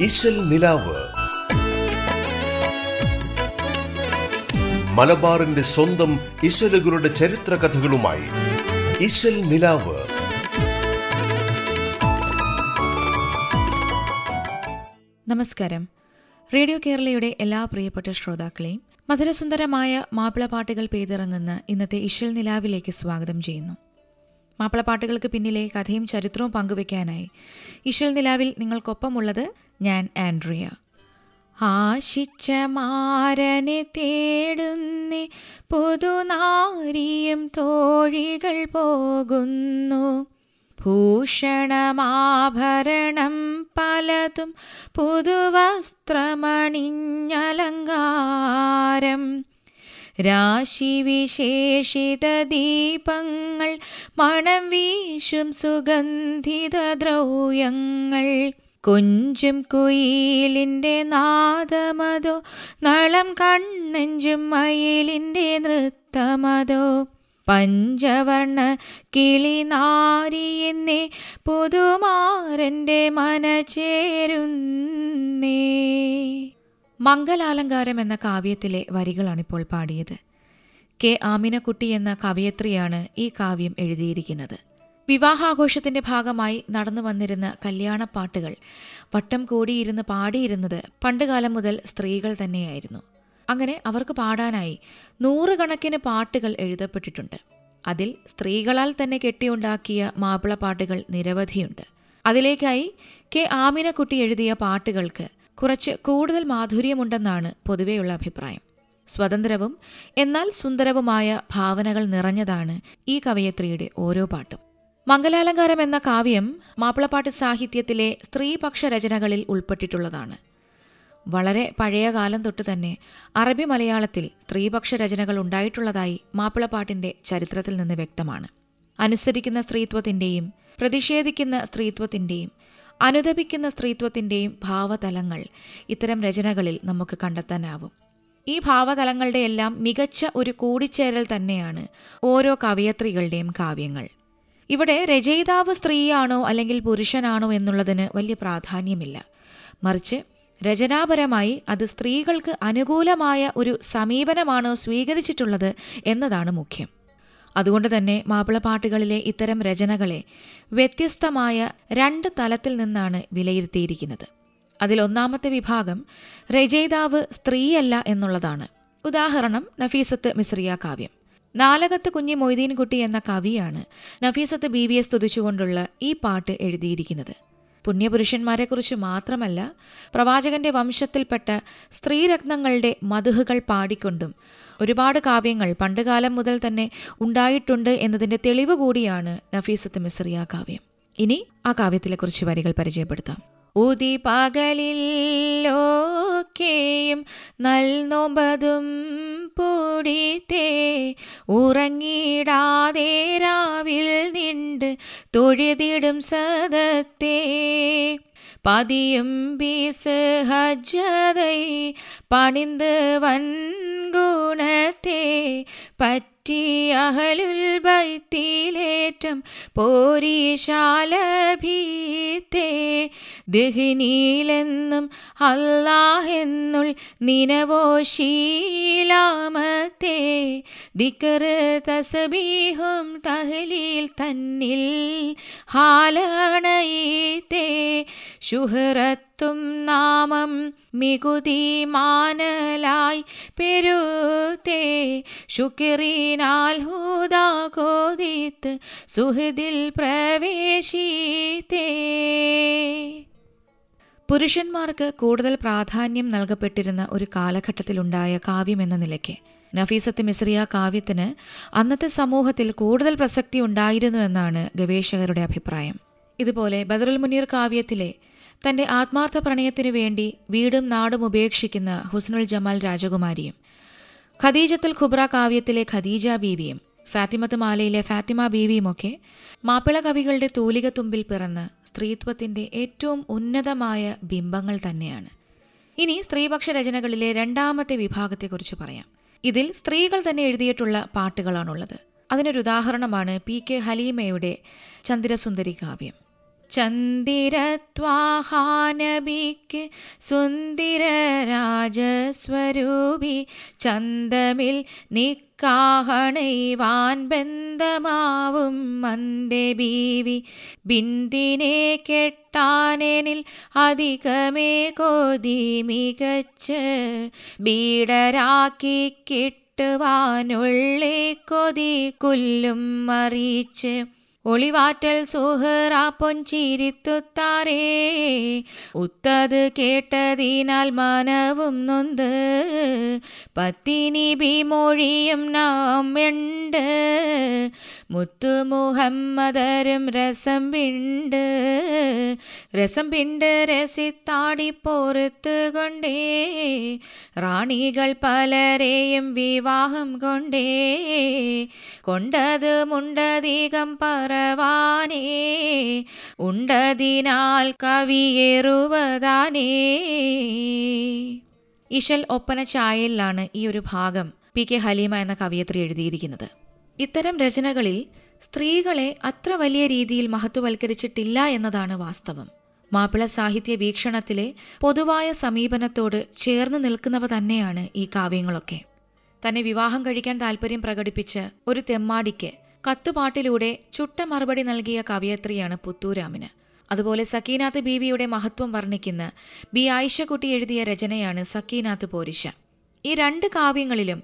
ഇശൽ നിലാവ്. മലബാറിന്റെ സ്വന്തം ഇശലുകളുടെ ചരിത്ര കഥകളുമായി ഇശൽ നിലാവ്. നമസ്കാരം. റേഡിയോ കേരളയുടെ എല്ലാ പ്രിയപ്പെട്ട ശ്രോതാക്കളെയും മധുരസുന്ദരമായ മാപ്പിളപ്പാട്ടുകൾ പെയ്തിറങ്ങുന്ന ഇന്നത്തെ ഇശൽ നിലാവിലേക്ക് സ്വാഗതം ചെയ്യുന്നു. മാപ്പിളപ്പാട്ടുകൾക്ക് പിന്നിലെ കഥയും ചരിത്രവും പങ്കുവെക്കാനായി ഇശൽ നിലാവിൽ നിങ്ങൾക്കൊപ്പമുള്ളത് ഞാൻ ആൻഡ്രിയ. ആശിച്ച മാരനെ തേടുന്നി പുതുനാരിയും തോഴികൾ പോകുന്നു. ഭൂഷണമാഭരണം പലതും പുതുവസ്ത്രമണിഞ്ഞലങ്കാരം. രാശിവിശേഷിത ദീപങ്ങൾ മണം വീശും സുഗന്ധിത ദ്രവ്യങ്ങൾ. കൊഞ്ചും കുയിലിന്റെ നാദമതോ നളം കണ്ണഞ്ചും മയിലിന്റെ നൃത്തമതോ. പഞ്ചവർണ കിളി നാരിയെന്നേ പുതുമാരന്റെ മനചേരുന്നേ. മംഗലാലങ്കാരം എന്ന കാവ്യത്തിലെ വരികളാണിപ്പോൾ പാടിയത്. കെ ആമിനക്കുട്ടി എന്ന കവയത്രിയാണ് ഈ കാവ്യം എഴുതിയിരിക്കുന്നത്. വിവാഹാഘോഷത്തിന്റെ ഭാഗമായി നടന്നു വന്നിരുന്ന കല്യാണപ്പാട്ടുകൾ വട്ടം കൂടിയിരുന്ന് പാടിയിരുന്നത് പണ്ടുകാലം മുതൽ സ്ത്രീകൾ തന്നെയായിരുന്നു. അങ്ങനെ അവർക്ക് പാടാനായി നൂറുകണക്കിന് പാട്ടുകൾ എഴുതപ്പെട്ടിട്ടുണ്ട്. അതിൽ സ്ത്രീകളാൽ തന്നെ കെട്ടിയുണ്ടാക്കിയ മാപ്പിളപ്പാട്ടുകൾ നിരവധിയുണ്ട്. അതിലേക്കായി കെ ആമിനക്കുട്ടി എഴുതിയ പാട്ടുകൾക്ക് കുറച്ച് കൂടുതൽ മാധുര്യമുണ്ടെന്നാണ് പൊതുവെയുള്ള അഭിപ്രായം. സ്വതന്ത്രവും എന്നാൽ സുന്ദരവുമായ ഭാവനകൾ നിറഞ്ഞതാണ് ഈ കവയത്രിയുടെ ഓരോ പാട്ടും. മംഗലാലങ്കാരം എന്ന കാവ്യം മാപ്പിളപ്പാട്ട് സാഹിത്യത്തിലെ സ്ത്രീപക്ഷ രചനകളിൽ ഉൾപ്പെട്ടിട്ടുള്ളതാണ്. വളരെ പഴയ കാലം തൊട്ട് തന്നെ അറബി മലയാളത്തിൽ സ്ത്രീപക്ഷ രചനകൾ ഉണ്ടായിട്ടുള്ളതായി മാപ്പിളപ്പാട്ടിന്റെ ചരിത്രത്തിൽ നിന്ന് വ്യക്തമാണ്. അനുസരിക്കുന്ന സ്ത്രീത്വത്തിന്റെയും പ്രതിഷേധിക്കുന്ന സ്ത്രീത്വത്തിന്റെയും അനുദപിക്കുന്ന സ്ത്രീത്വത്തിന്റെയും ഭാവതലങ്ങൾ ഇത്തരം രചനകളിൽ നമുക്ക് കണ്ടെത്താനാവും. ഈ ഭാവതലങ്ങളുടെയെല്ലാം മികച്ച ഒരു കൂടിച്ചേരൽ തന്നെയാണ് ഓരോ കവയത്രികളുടെയും കാവ്യങ്ങൾ. ഇവിടെ രചയിതാവ് സ്ത്രീയാണോ അല്ലെങ്കിൽ പുരുഷനാണോ എന്നുള്ളതിന് വലിയ പ്രാധാന്യമില്ല. മറിച്ച് രചനാപരമായി അത് സ്ത്രീകൾക്ക് അനുകൂലമായ ഒരു സമീപനമാണ് സ്വീകരിച്ചിട്ടുള്ളത് എന്നതാണ് മുഖ്യം. അതുകൊണ്ട് തന്നെ മാപ്പിളപ്പാട്ടുകളിലെ ഇത്തരം രചനകളെ വ്യത്യസ്തമായ രണ്ട് തലത്തിൽ നിന്നാണ് വിലയിരുത്തിയിരിക്കുന്നത്. അതിലൊന്നാമത്തെ വിഭാഗം രചയിതാവ് സ്ത്രീയല്ല എന്നുള്ളതാണ്. ഉദാഹരണം നഫീസത്ത് മിസ്രിയ കാവ്യം. നാലകത്ത് കുഞ്ഞി മൊയ്തീൻകുട്ടി എന്ന കവിയാണ് നഫീസത്ത് ബി വിയെ സ്തുതിച്ചുകൊണ്ടുള്ള ഈ പാട്ട് എഴുതിയിരിക്കുന്നത്. പുണ്യപുരുഷന്മാരെക്കുറിച്ച് മാത്രമല്ല പ്രവാചകന്റെ വംശത്തിൽപ്പെട്ട സ്ത്രീരത്നങ്ങളുടെ മധുഹുകൾ പാടിക്കൊണ്ടും ഒരുപാട് കാവ്യങ്ങൾ പണ്ടുകാലം മുതൽ തന്നെ ഉണ്ടായിട്ടുണ്ട് എന്നതിന്റെ തെളിവ് കൂടിയാണ് നഫീസത്ത് മിസ്രിയ കാവ്യം. ഇനി ആ കാവ്യത്തെക്കുറിച്ച് വരികൾ പരിചയപ്പെടുത്താം. ഉതി പകലില്ലോക്കെയും നൽനോമ്പതും പൂടിത്തേ ഉറങ്ങിടാതെ രാവിൽ നിണ്ട് തൊഴുതിടും സദത്തേ. പതിയും ബീസ് ഹജ്ജതൈ പണിന്ത് വൻഗുണത്തെ പറ്റി അഹലുൽ ബൈത്തിലേറ്റം പോരീശാല ഭീത്തേ ദഹിനീലെന്നും അല്ലാഹെന്നുൾ നിനവോ ശീലാമത്തെ ദിക്കറ് തസബീഹും തഹലീൽ തന്നിൽ ഹാലണയീത്തേ. ശുഹറത്തും നാമം മികുതി മാനലായി പെരുത്തേ. ശുക്രീനാൽ ഹൂദാ കോതിത്ത് സുഹൃദിൽ പ്രവേശിത്തേ. പുരുഷന്മാർക്ക് കൂടുതൽ പ്രാധാന്യം നൽകപ്പെട്ടിരുന്ന ഒരു കാലഘട്ടത്തിലുണ്ടായ കാവ്യമെന്ന നിലയ്ക്ക്. നഫീസത്ത് മിസ്രിയ കാവ്യത്തിന് അന്നത്തെ സമൂഹത്തിൽ കൂടുതൽ പ്രസക്തി ഉണ്ടായിരുന്നു എന്നാണ് ഗവേഷകരുടെ അഭിപ്രായം. ഇതുപോലെ ബദറുൽ മുനീർ കാവ്യത്തിലെ തന്റെ ആത്മാർത്ഥ പ്രണയത്തിനു വേണ്ടി വീടും നാടും ഉപേക്ഷിക്കുന്ന ഹുസ്നുൽ ജമാൽ രാജകുമാരിയും ഖദീജത്തുൽ ഖുബ്ര കാവ്യത്തിലെ ഖദീജ ബീവിയും ഫാത്തിമത്ത് മാലയിലെ ഫാത്തിമ ബീവിയുമൊക്കെ മാപ്പിള കവികളുടെ തൂലിക തുമ്പിൽ പിറന്ന സ്ത്രീത്വത്തിന്റെ ഏറ്റവും ഉന്നതമായ ബിംബങ്ങൾ തന്നെയാണ്. ഇനി സ്ത്രീപക്ഷ രചനകളിലെ രണ്ടാമത്തെ വിഭാഗത്തെക്കുറിച്ച് പറയാം. ഇതിൽ സ്ത്രീകൾ തന്നെ എഴുതിയിട്ടുള്ള പാട്ടുകളാണുള്ളത്. അതിനൊരു ഉദാഹരണമാണ് പി കെ ഹലീമയുടെ ചന്ദ്രസുന്ദരി കാവ്യം. ചന്ദിരത്വാഹാനബിക്ക് സുന്ദര രാജസ്വരൂപി ചന്തമിൽ നിക്കാഹണൈവാൻ ബന്ധമാവും മന്ദേ ബീവി. ബിന്ദിനെ കെട്ടാനെനിൽ അധികമേ കോതി മികച്ച് ബീഡരാക്കി കിട്ടുവാനുള്ളേ കൊതി കുല്ലും ஒளிவாற்றல் சோகரா பொஞ்சிரித்துத்தாரே உத்தது கேட்டதினால் மனவும் நொந்து பத்தினி பிமொழியும் நாம் எண்டு முத்து முகம்மதரும் ரசம் பிண்டு ரசம் பிண்டு ரசித்தாடி பொறுத்து கொண்டே ராணிகள் பலரையும் விவாகம் கொண்டே கொண்டது முண்டதிகம் பர പറവാനേ ഉണ്ടതിനാൽ കവിയേറുവതാനേ ഇശൽ ഒപ്പന ചായലിലാണ് ഈ ഒരു ഭാഗം പി കെ ഹലീമ എന്ന കവിയത്രി എഴുതിയിരിക്കുന്നത്. ഇത്തരം രചനകളിൽ സ്ത്രീകളെ അത്ര വലിയ രീതിയിൽ മഹത്വവൽക്കരിച്ചിട്ടില്ല എന്നതാണ് വാസ്തവം. മാപ്പിള സാഹിത്യ വീക്ഷണത്തിലെ പൊതുവായ സമീപനത്തോട് ചേർന്ന് നിൽക്കുന്നവ തന്നെയാണ് ഈ കാവ്യങ്ങളൊക്കെ. തന്നെ വിവാഹം കഴിക്കാൻ താല്പര്യം പ്രകടിപ്പിച്ച് ഒരു തെമ്മാടിക്ക് കത്തുപാട്ടിലൂടെ ചുട്ട മറുപടി നൽകിയ കവയത്രിയാണ് പുത്തൂരാമിന്. അതുപോലെ സക്കീനാത്ത് ബീവിയുടെ മഹത്വം വർണിക്കുന്ന ബി ആയിഷക്കുട്ടി എഴുതിയ രചനയാണ് സക്കീനാത്ത് പോരിശ. ഈ രണ്ട് കാവ്യങ്ങളിലും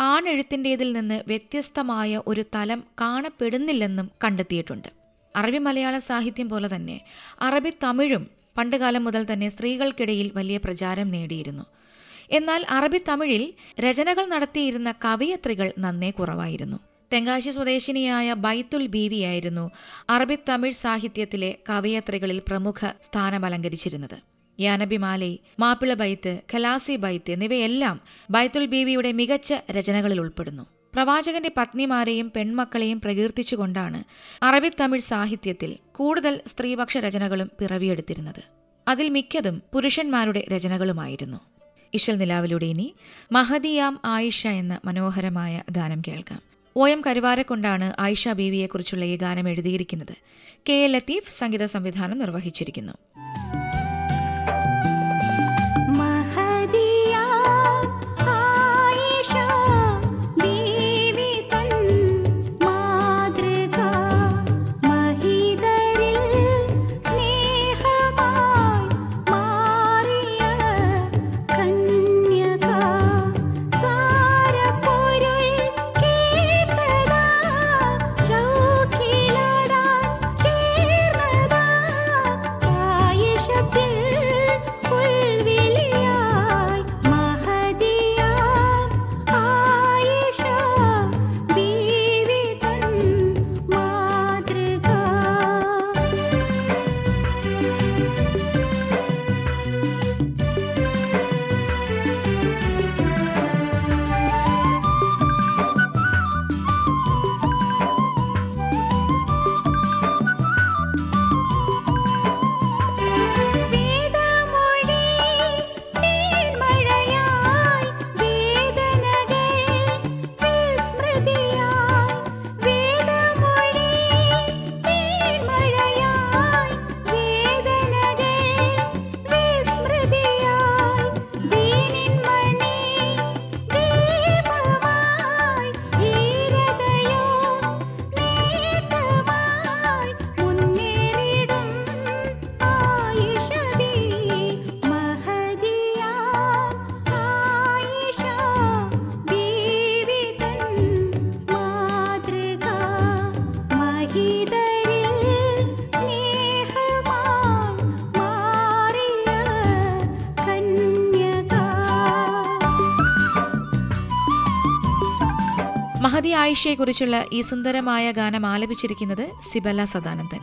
ആണെഴുത്തിന്റേതിൽ നിന്ന് വ്യത്യസ്തമായ ഒരു തലം കാണപ്പെടുന്നില്ലെന്നും കണ്ടെത്തിയിട്ടുണ്ട്. അറബി മലയാള സാഹിത്യം പോലെ തന്നെ അറബി തമിഴും പണ്ടുകാലം മുതൽ തന്നെ സ്ത്രീകൾക്കിടയിൽ വലിയ പ്രചാരം നേടിയിരുന്നു. എന്നാൽ അറബി തമിഴിൽ രചനകൾ നടത്തിയിരുന്ന കവയത്രികൾ നന്നേ കുറവായിരുന്നു. തെങ്കാശി സ്വദേശിനിയായ ബൈത്തുൽ ബീവിയായിരുന്നു അറബി തമിഴ് സാഹിത്യത്തിലെ കവയത്രികളിൽ പ്രമുഖ സ്ഥാനം അലങ്കരിച്ചിരുന്നത്. യാനബിമാലൈ മാപ്പിള ബൈത്ത് ഖലാസി ബൈത്ത് എന്നിവയെല്ലാം ബൈത്തുൽ ബീവിയുടെ മികച്ച രചനകളിൽ ഉൾപ്പെടുന്നു. പ്രവാചകന്റെ പത്നിമാരെയും പെൺമക്കളെയും പ്രകീർത്തിച്ചുകൊണ്ടാണ് അറബി തമിഴ് സാഹിത്യത്തിൽ കൂടുതൽ സ്ത്രീപക്ഷ രചനകളും പിറവിയെടുത്തിരുന്നത്. അതിൽ മിക്കതും പുരുഷന്മാരുടെ രചനകളുമായിരുന്നു. ഇശൽ നിലാവിലൂടെ ഇനി മഹദിയാം ആയിഷ എന്ന മനോഹരമായ ഗാനം കേൾക്കാം. ഒ എം കരുവാരക്കൊണ്ടാണ് ആയിഷ ബീവിയെക്കുറിച്ചുള്ള ഈ ഗാനം എഴുതിയിരിക്കുന്നത്. കെ എൽ ലത്തീഫ് സംഗീത സംവിധാനം നിർവഹിച്ചിരിക്കുന്നു. മഹദി ആയിഷയെക്കുറിച്ചുള്ള ഈ സുന്ദരമായ ഗാനം ആലപിച്ചിരിക്കുന്നത് സിബല സദാനന്ദൻ.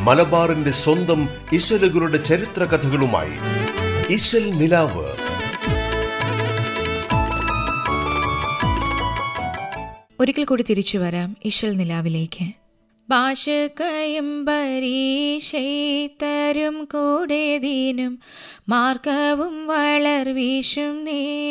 മലബാറിന്റെ സ്വന്തം ഇശലുകളുടെ ചരിത്ര കഥകളുമായി നിലാവ്. ഒരിക്കൽ കൂടി തിരിച്ചു വരാം ഇശൽ നിലാവിലേക്ക്. ഭാഷകയും പരീക്ഷയും കൂടെ ദീനും മാർഗവും വളർവീശും നേ.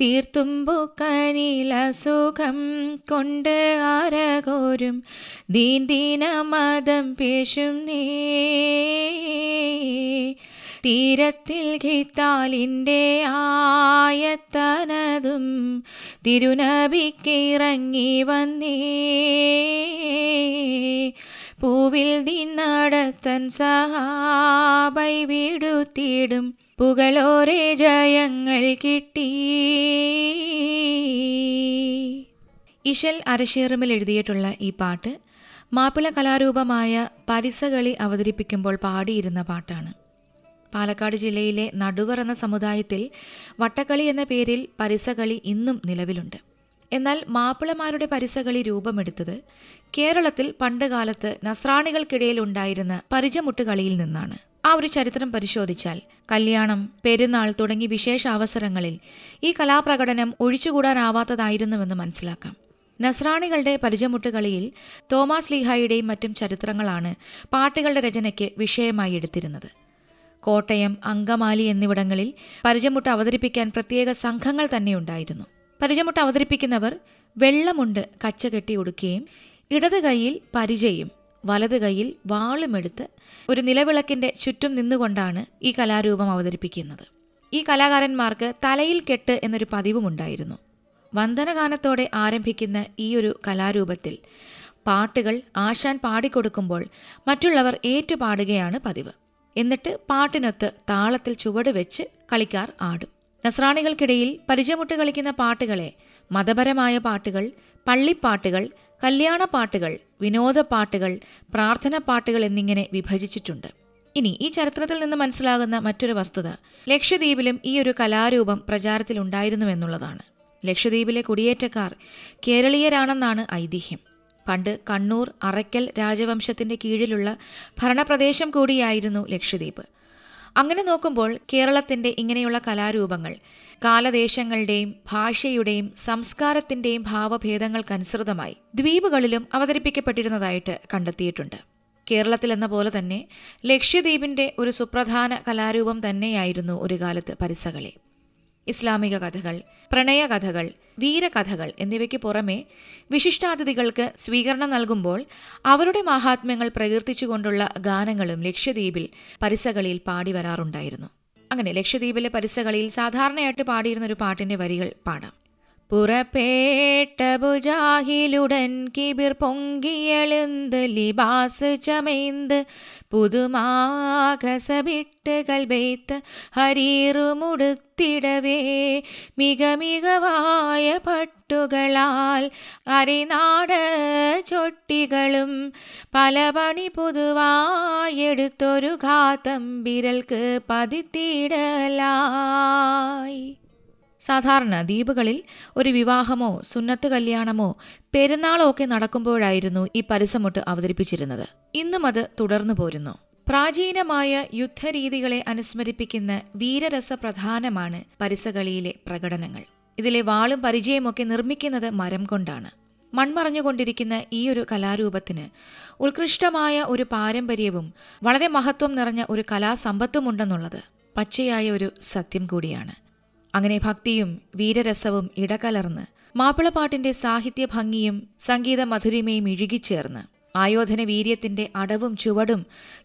തീർത്തും ബുക്കനില സുഖം കൊണ്ട് ആരകോരും. ദീൻ ദീന മതം പേശും നീ. തീരത്തിൽ ഖിത്താലിന്റെ ആയത്തനതും തിരുനബിക്കിറങ്ങി വന്നേ. പൂവിൽ നിന്നടത്തൻ സഹാബൈ വിടുത്തിടും പുകളോരെ ജയങ്ങൾ കിട്ടി. ഇഷൽ അരശേറുമിൽ എഴുതിയിട്ടുള്ള ഈ പാട്ട് മാപ്പിള കലാരൂപമായ പരിസകളി അവതരിപ്പിക്കുമ്പോൾ പാടിയിരുന്ന പാട്ടാണ്. പാലക്കാട് ജില്ലയിലെ നടുവർ എന്ന സമുദായത്തിൽ വട്ടക്കളി എന്ന പേരിൽ പരിസകളി ഇന്നും നിലവിലുണ്ട്. എന്നാൽ മാപ്പിളമാരുടെ പരിസകളി രൂപമെടുത്തത് കേരളത്തിൽ പണ്ടുകാലത്ത് നസ്രാണികൾക്കിടയിൽ ഉണ്ടായിരുന്ന പരിചമുട്ടുകളിയിൽ നിന്നാണ്. ആ ഒരു ചരിത്രം പരിശോധിച്ചാൽ കല്യാണം പെരുന്നാൾ തുടങ്ങി വിശേഷ അവസരങ്ങളിൽ ഈ കലാപ്രകടനം ഒഴിച്ചുകൂടാനാവാത്തതായിരുന്നുവെന്ന് മനസ്സിലാക്കാം. നസ്രാണികളുടെ പരിചമുട്ടുകളിയിൽ തോമാസ് ലീഹായുടെയും മറ്റും ചരിത്രങ്ങളാണ് പാട്ടുകളുടെ രചനയ്ക്ക് വിഷയമായി എടുത്തിരുന്നത്. കോട്ടയം അങ്കമാലി എന്നിവിടങ്ങളിൽ പരിചമുട്ട് അവതരിപ്പിക്കാൻ പ്രത്യേക സംഘങ്ങൾ തന്നെയുണ്ടായിരുന്നു. പരിചമുട്ട് അവതരിപ്പിക്കുന്നവർ വെള്ളമുണ്ട് കച്ച കെട്ടി ഉടുക്കുകയും ഇടത് കൈയിൽ പരിചയും വലത് കൈയിൽ വാളുമെടുത്ത് ഒരു നിലവിളക്കിന്റെ ചുറ്റും നിന്നുകൊണ്ടാണ് ഈ കലാരൂപം അവതരിപ്പിക്കുന്നത്. ഈ കലാകാരന്മാർക്ക് തലയിൽ കെട്ട് എന്നൊരു പതിവുമുണ്ടായിരുന്നു. വന്ദനഗാനത്തോടെ ആരംഭിക്കുന്ന ഈ ഒരു കലാരൂപത്തിൽ പാട്ടുകൾ ആശാൻ പാടിക്കൊടുക്കുമ്പോൾ മറ്റുള്ളവർ ഏറ്റുപാടുകയാണ് പതിവ്. എന്നിട്ട് പാട്ടിനൊത്ത് താളത്തിൽ ചുവട് വെച്ച് കളിക്കാർ ആടും. നസ്രാണികൾക്കിടയിൽ പരിചയമുട്ട് കളിക്കുന്ന പാട്ടുകളെ മതപരമായ പാട്ടുകൾ പള്ളിപ്പാട്ടുകൾ കല്യാണ പാട്ടുകൾ വിനോദ പാട്ടുകൾ പ്രാർത്ഥന പാട്ടുകൾ എന്നിങ്ങനെ വിഭജിച്ചിട്ടുണ്ട്. ഇനി ഈ ചരിത്രത്തിൽ നിന്ന് മനസ്സിലാകുന്ന മറ്റൊരു വസ്തുത ലക്ഷദ്വീപിലും ഈ ഒരു കലാരൂപം പ്രചാരത്തിലുണ്ടായിരുന്നുവെന്നുള്ളതാണ് ലക്ഷദ്വീപിലെ കുടിയേറ്റക്കാർ കേരളീയരാണെന്നാണ് ഐതിഹ്യം. പണ്ട് കണ്ണൂർ അറയ്ക്കൽ രാജവംശത്തിന്റെ കീഴിലുള്ള ഭരണപ്രദേശം കൂടിയായിരുന്നു ലക്ഷദ്വീപ്. അങ്ങനെ നോക്കുമ്പോൾ കേരളത്തിന്റെ ഇങ്ങനെയുള്ള കലാരൂപങ്ങൾ കാലദേശങ്ങളുടെയും ഭാഷയുടെയും സംസ്കാരത്തിന്റെയും ഭാവഭേദങ്ങൾക്കനുസൃതമായി ദ്വീപുകളിലും അവതരിപ്പിക്കപ്പെട്ടിരുന്നതായിട്ട് കണ്ടെത്തിയിട്ടുണ്ട്. കേരളത്തിൽ എന്ന പോലെ തന്നെ ലക്ഷദ്വീപിന്റെ ഒരു സുപ്രധാന കലാരൂപം തന്നെയായിരുന്നു ഒരു കാലത്ത് പരിസകളി. ഇസ്ലാമിക കഥകൾ പ്രണയകഥകൾ വീരകഥകൾ എന്നിവയ്ക്ക് പുറമെ വിശിഷ്ടാതിഥികൾക്ക് സ്വീകരണം നൽകുമ്പോൾ അവരുടെ മഹാത്മ്യങ്ങൾ പ്രകീർത്തിച്ചുകൊണ്ടുള്ള ഗാനങ്ങളും ലക്ഷദ്വീപിൽ പരിസകളിയിൽ പാടി വരാറുണ്ടായിരുന്നു അങ്ങനെ ലക്ഷദ്വീപിലെ പരിസകളിയിൽ സാധാരണയായിട്ട് പാടിയിരുന്ന ഒരു പാട്ടിന്റെ വരികൾ പാടാം. പുറപ്പേട്ട ഭുജാഹിലുടൻ കിബിർ പൊങ്കിയെളുന്ത് ലിബാസ് ചമൈന്ത് പുതുമാകസവിട്ട് കൽവെയ്ത്ത് ഹരീറുമുടുത്തിടവേ മിക മികവായ പട്ടുകളാൽ അരിനാട് ചൊട്ടികളും പല പണി പുതുവായെടുത്തൊരു ഘാതം വിരൽക്ക് പതിത്തിടലാ. സാധാരണ ദ്വീപുകളിൽ ഒരു വിവാഹമോ സുന്നത്ത് കല്യാണമോ പെരുന്നാളോ ഒക്കെ നടക്കുമ്പോഴായിരുന്നു ഈ പരിസമുട്ട് അവതരിപ്പിച്ചിരുന്നത്. ഇന്നും അത് തുടർന്നു പോരുന്നു. പ്രാചീനമായ യുദ്ധരീതികളെ അനുസ്മരിപ്പിക്കുന്ന വീരരസ പ്രധാനമാണ് പരിസകളിയിലെ പ്രകടനങ്ങൾ. ഇതിലെ വാളും പരിചയമൊക്കെ നിർമ്മിക്കുന്നത് മരം കൊണ്ടാണ്. മൺമറഞ്ഞുകൊണ്ടിരിക്കുന്ന ഈ ഒരു കലാരൂപത്തിന് ഉത്കൃഷ്ടമായ ഒരു പാരമ്പര്യവും വളരെ മഹത്വം നിറഞ്ഞ ഒരു കലാസമ്പത്തുമുണ്ടെന്നുള്ളത് പച്ചയായ ഒരു സത്യം കൂടിയാണ്. അങ്ങനെ ഭക്തിയും വീരരസവും ഇടകലർന്ന് മാപ്പിളപ്പാട്ടിന്റെ സാഹിത്യ ഭംഗിയും സംഗീത മധുരിമയും ഇഴുകിച്ചേർന്ന്. ആയോധന വീര്യത്തിന്റെ അടവും ചുവടും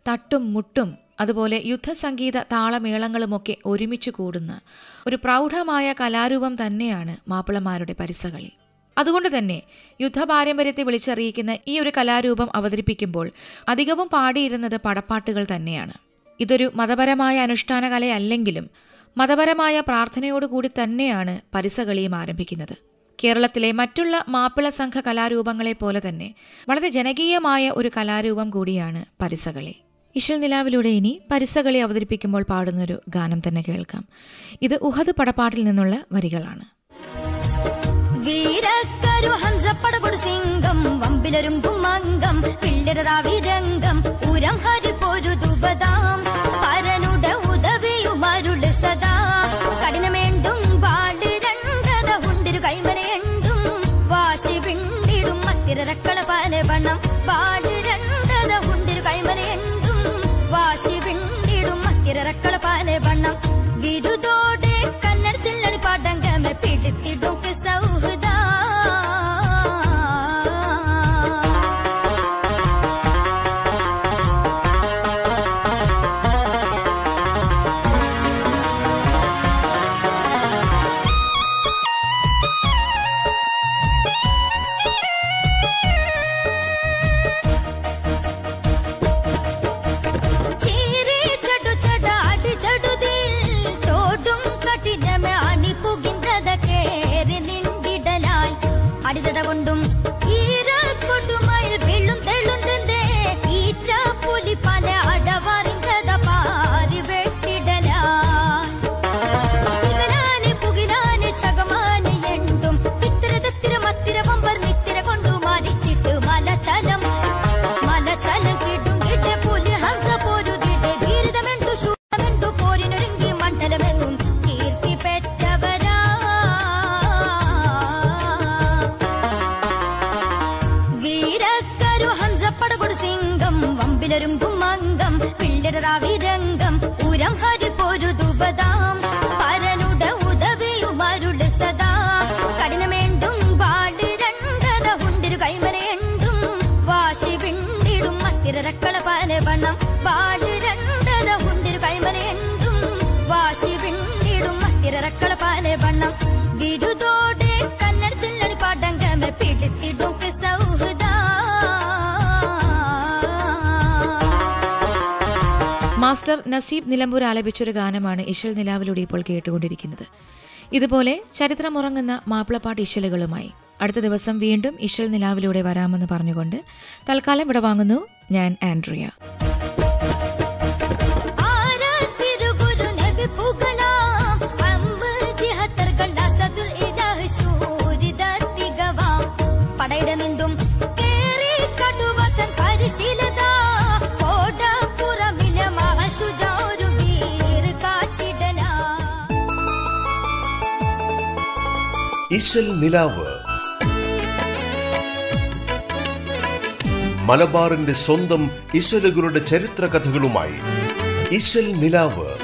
തട്ടും മുട്ടും അതുപോലെ യുദ്ധസംഗീത താളമേളങ്ങളുമൊക്കെ ഒരുമിച്ച് കൂടുന്ന ഒരു പ്രൗഢമായ കലാരൂപം തന്നെയാണ് മാപ്പിളമാരുടെ പരിസകളി. അതുകൊണ്ട് തന്നെ യുദ്ധപാരമ്പര്യത്തെ വിളിച്ചറിയിക്കുന്ന ഈ ഒരു കലാരൂപം അവതരിപ്പിക്കുമ്പോൾ അധികവും പാടിയിരുന്നത് പടപ്പാട്ടുകൾ തന്നെയാണ്. ഇതൊരു മതപരമായ അനുഷ്ഠാന കലയല്ലെങ്കിലും മതപരമായ പ്രാർത്ഥനയോടുകൂടി തന്നെയാണ് പരിസകളിയും ആരംഭിക്കുന്നത്. കേരളത്തിലെ മറ്റുള്ള മാപ്പിള സംഘ കലാരൂപങ്ങളെ പോലെ തന്നെ വളരെ ജനകീയമായ ഒരു കലാരൂപം കൂടിയാണ് പരിസകളി. ഇശൽ നിലാവിലൂടെ ഇനി പരിസകളി അവതരിപ്പിക്കുമ്പോൾ പാടുന്നൊരു ഗാനം തന്നെ കേൾക്കാം. ഇത് ഉഹദ് പടപ്പാട്ടിൽ നിന്നുള്ള വരികളാണ്. ഹംസപ്പടകൊടു സിംഗം വമ്പിലരും കുമംഗം പിള്ളരാവിരംഗം ഉരം പോരു പരനുട ഉദവിയുമരുൾ സദാ. കഠിനമേണ്ടും പാട് രണ്ടത ഉണ്ടിരു വാശി പിണ്ടിടും മത്തിരക്കള പല വണ്ണം. പാട് രണ്ടത ഉണ്ടിരു വാശി പിണ്ടിടും മത്തിരക്കള പല വണ്ണം. വിരുദോടെ കല്ലട ചില്ലടി പാടങ്കമ പിടിത്തിടും സൗഹൃദാ. പൊരുതുപതാം പരനുട ഉദവിയുമരുൾ സദാ. കഠിനമേണ്ടും പാട് രണ്ടത ഉണ്ടിരു കൈമലയണ്ടും. വാശി പിണ്ടിടും മത്തിരക്കള പല വണ്ണം പാട് രണ്ടത ഉണ്ടിരു കൈമലയണ്ടും. വാശി പിണ്ടിടും മത്തിരക്കള പല വണ്ണം വിരുദോടെ കല്ലട ചില്ലടി പാടങ്കമ പിടുത്തിടും സൗഹൃദാ മാസ്റ്റർ നസീബ് നിലമ്പൂർ ആലപിച്ചൊരു ഗാനമാണ് ഇശൽ നിലാവിലൂടെ ഇപ്പോൾ കേട്ടുകൊണ്ടിരിക്കുന്നത്. ഇതുപോലെ ചരിത്രമുറങ്ങുന്ന മാപ്പിളപ്പാട്ട് ഇശലുകളുമായി അടുത്ത ദിവസം വീണ്ടും ഇശൽ നിലാവിലൂടെ വരാമെന്ന് പറഞ്ഞുകൊണ്ട് തൽക്കാലം ഇവിടെ വാങ്ങുന്നു ഞാൻ ആൻഡ്രിയ. ഇശൽ നിലാവ്. മലബാറിന്റെ സ്വന്തം ഇശലുകളുടെ ചരിത്ര കഥകളുമായി ഇശൽ നിലാവ്.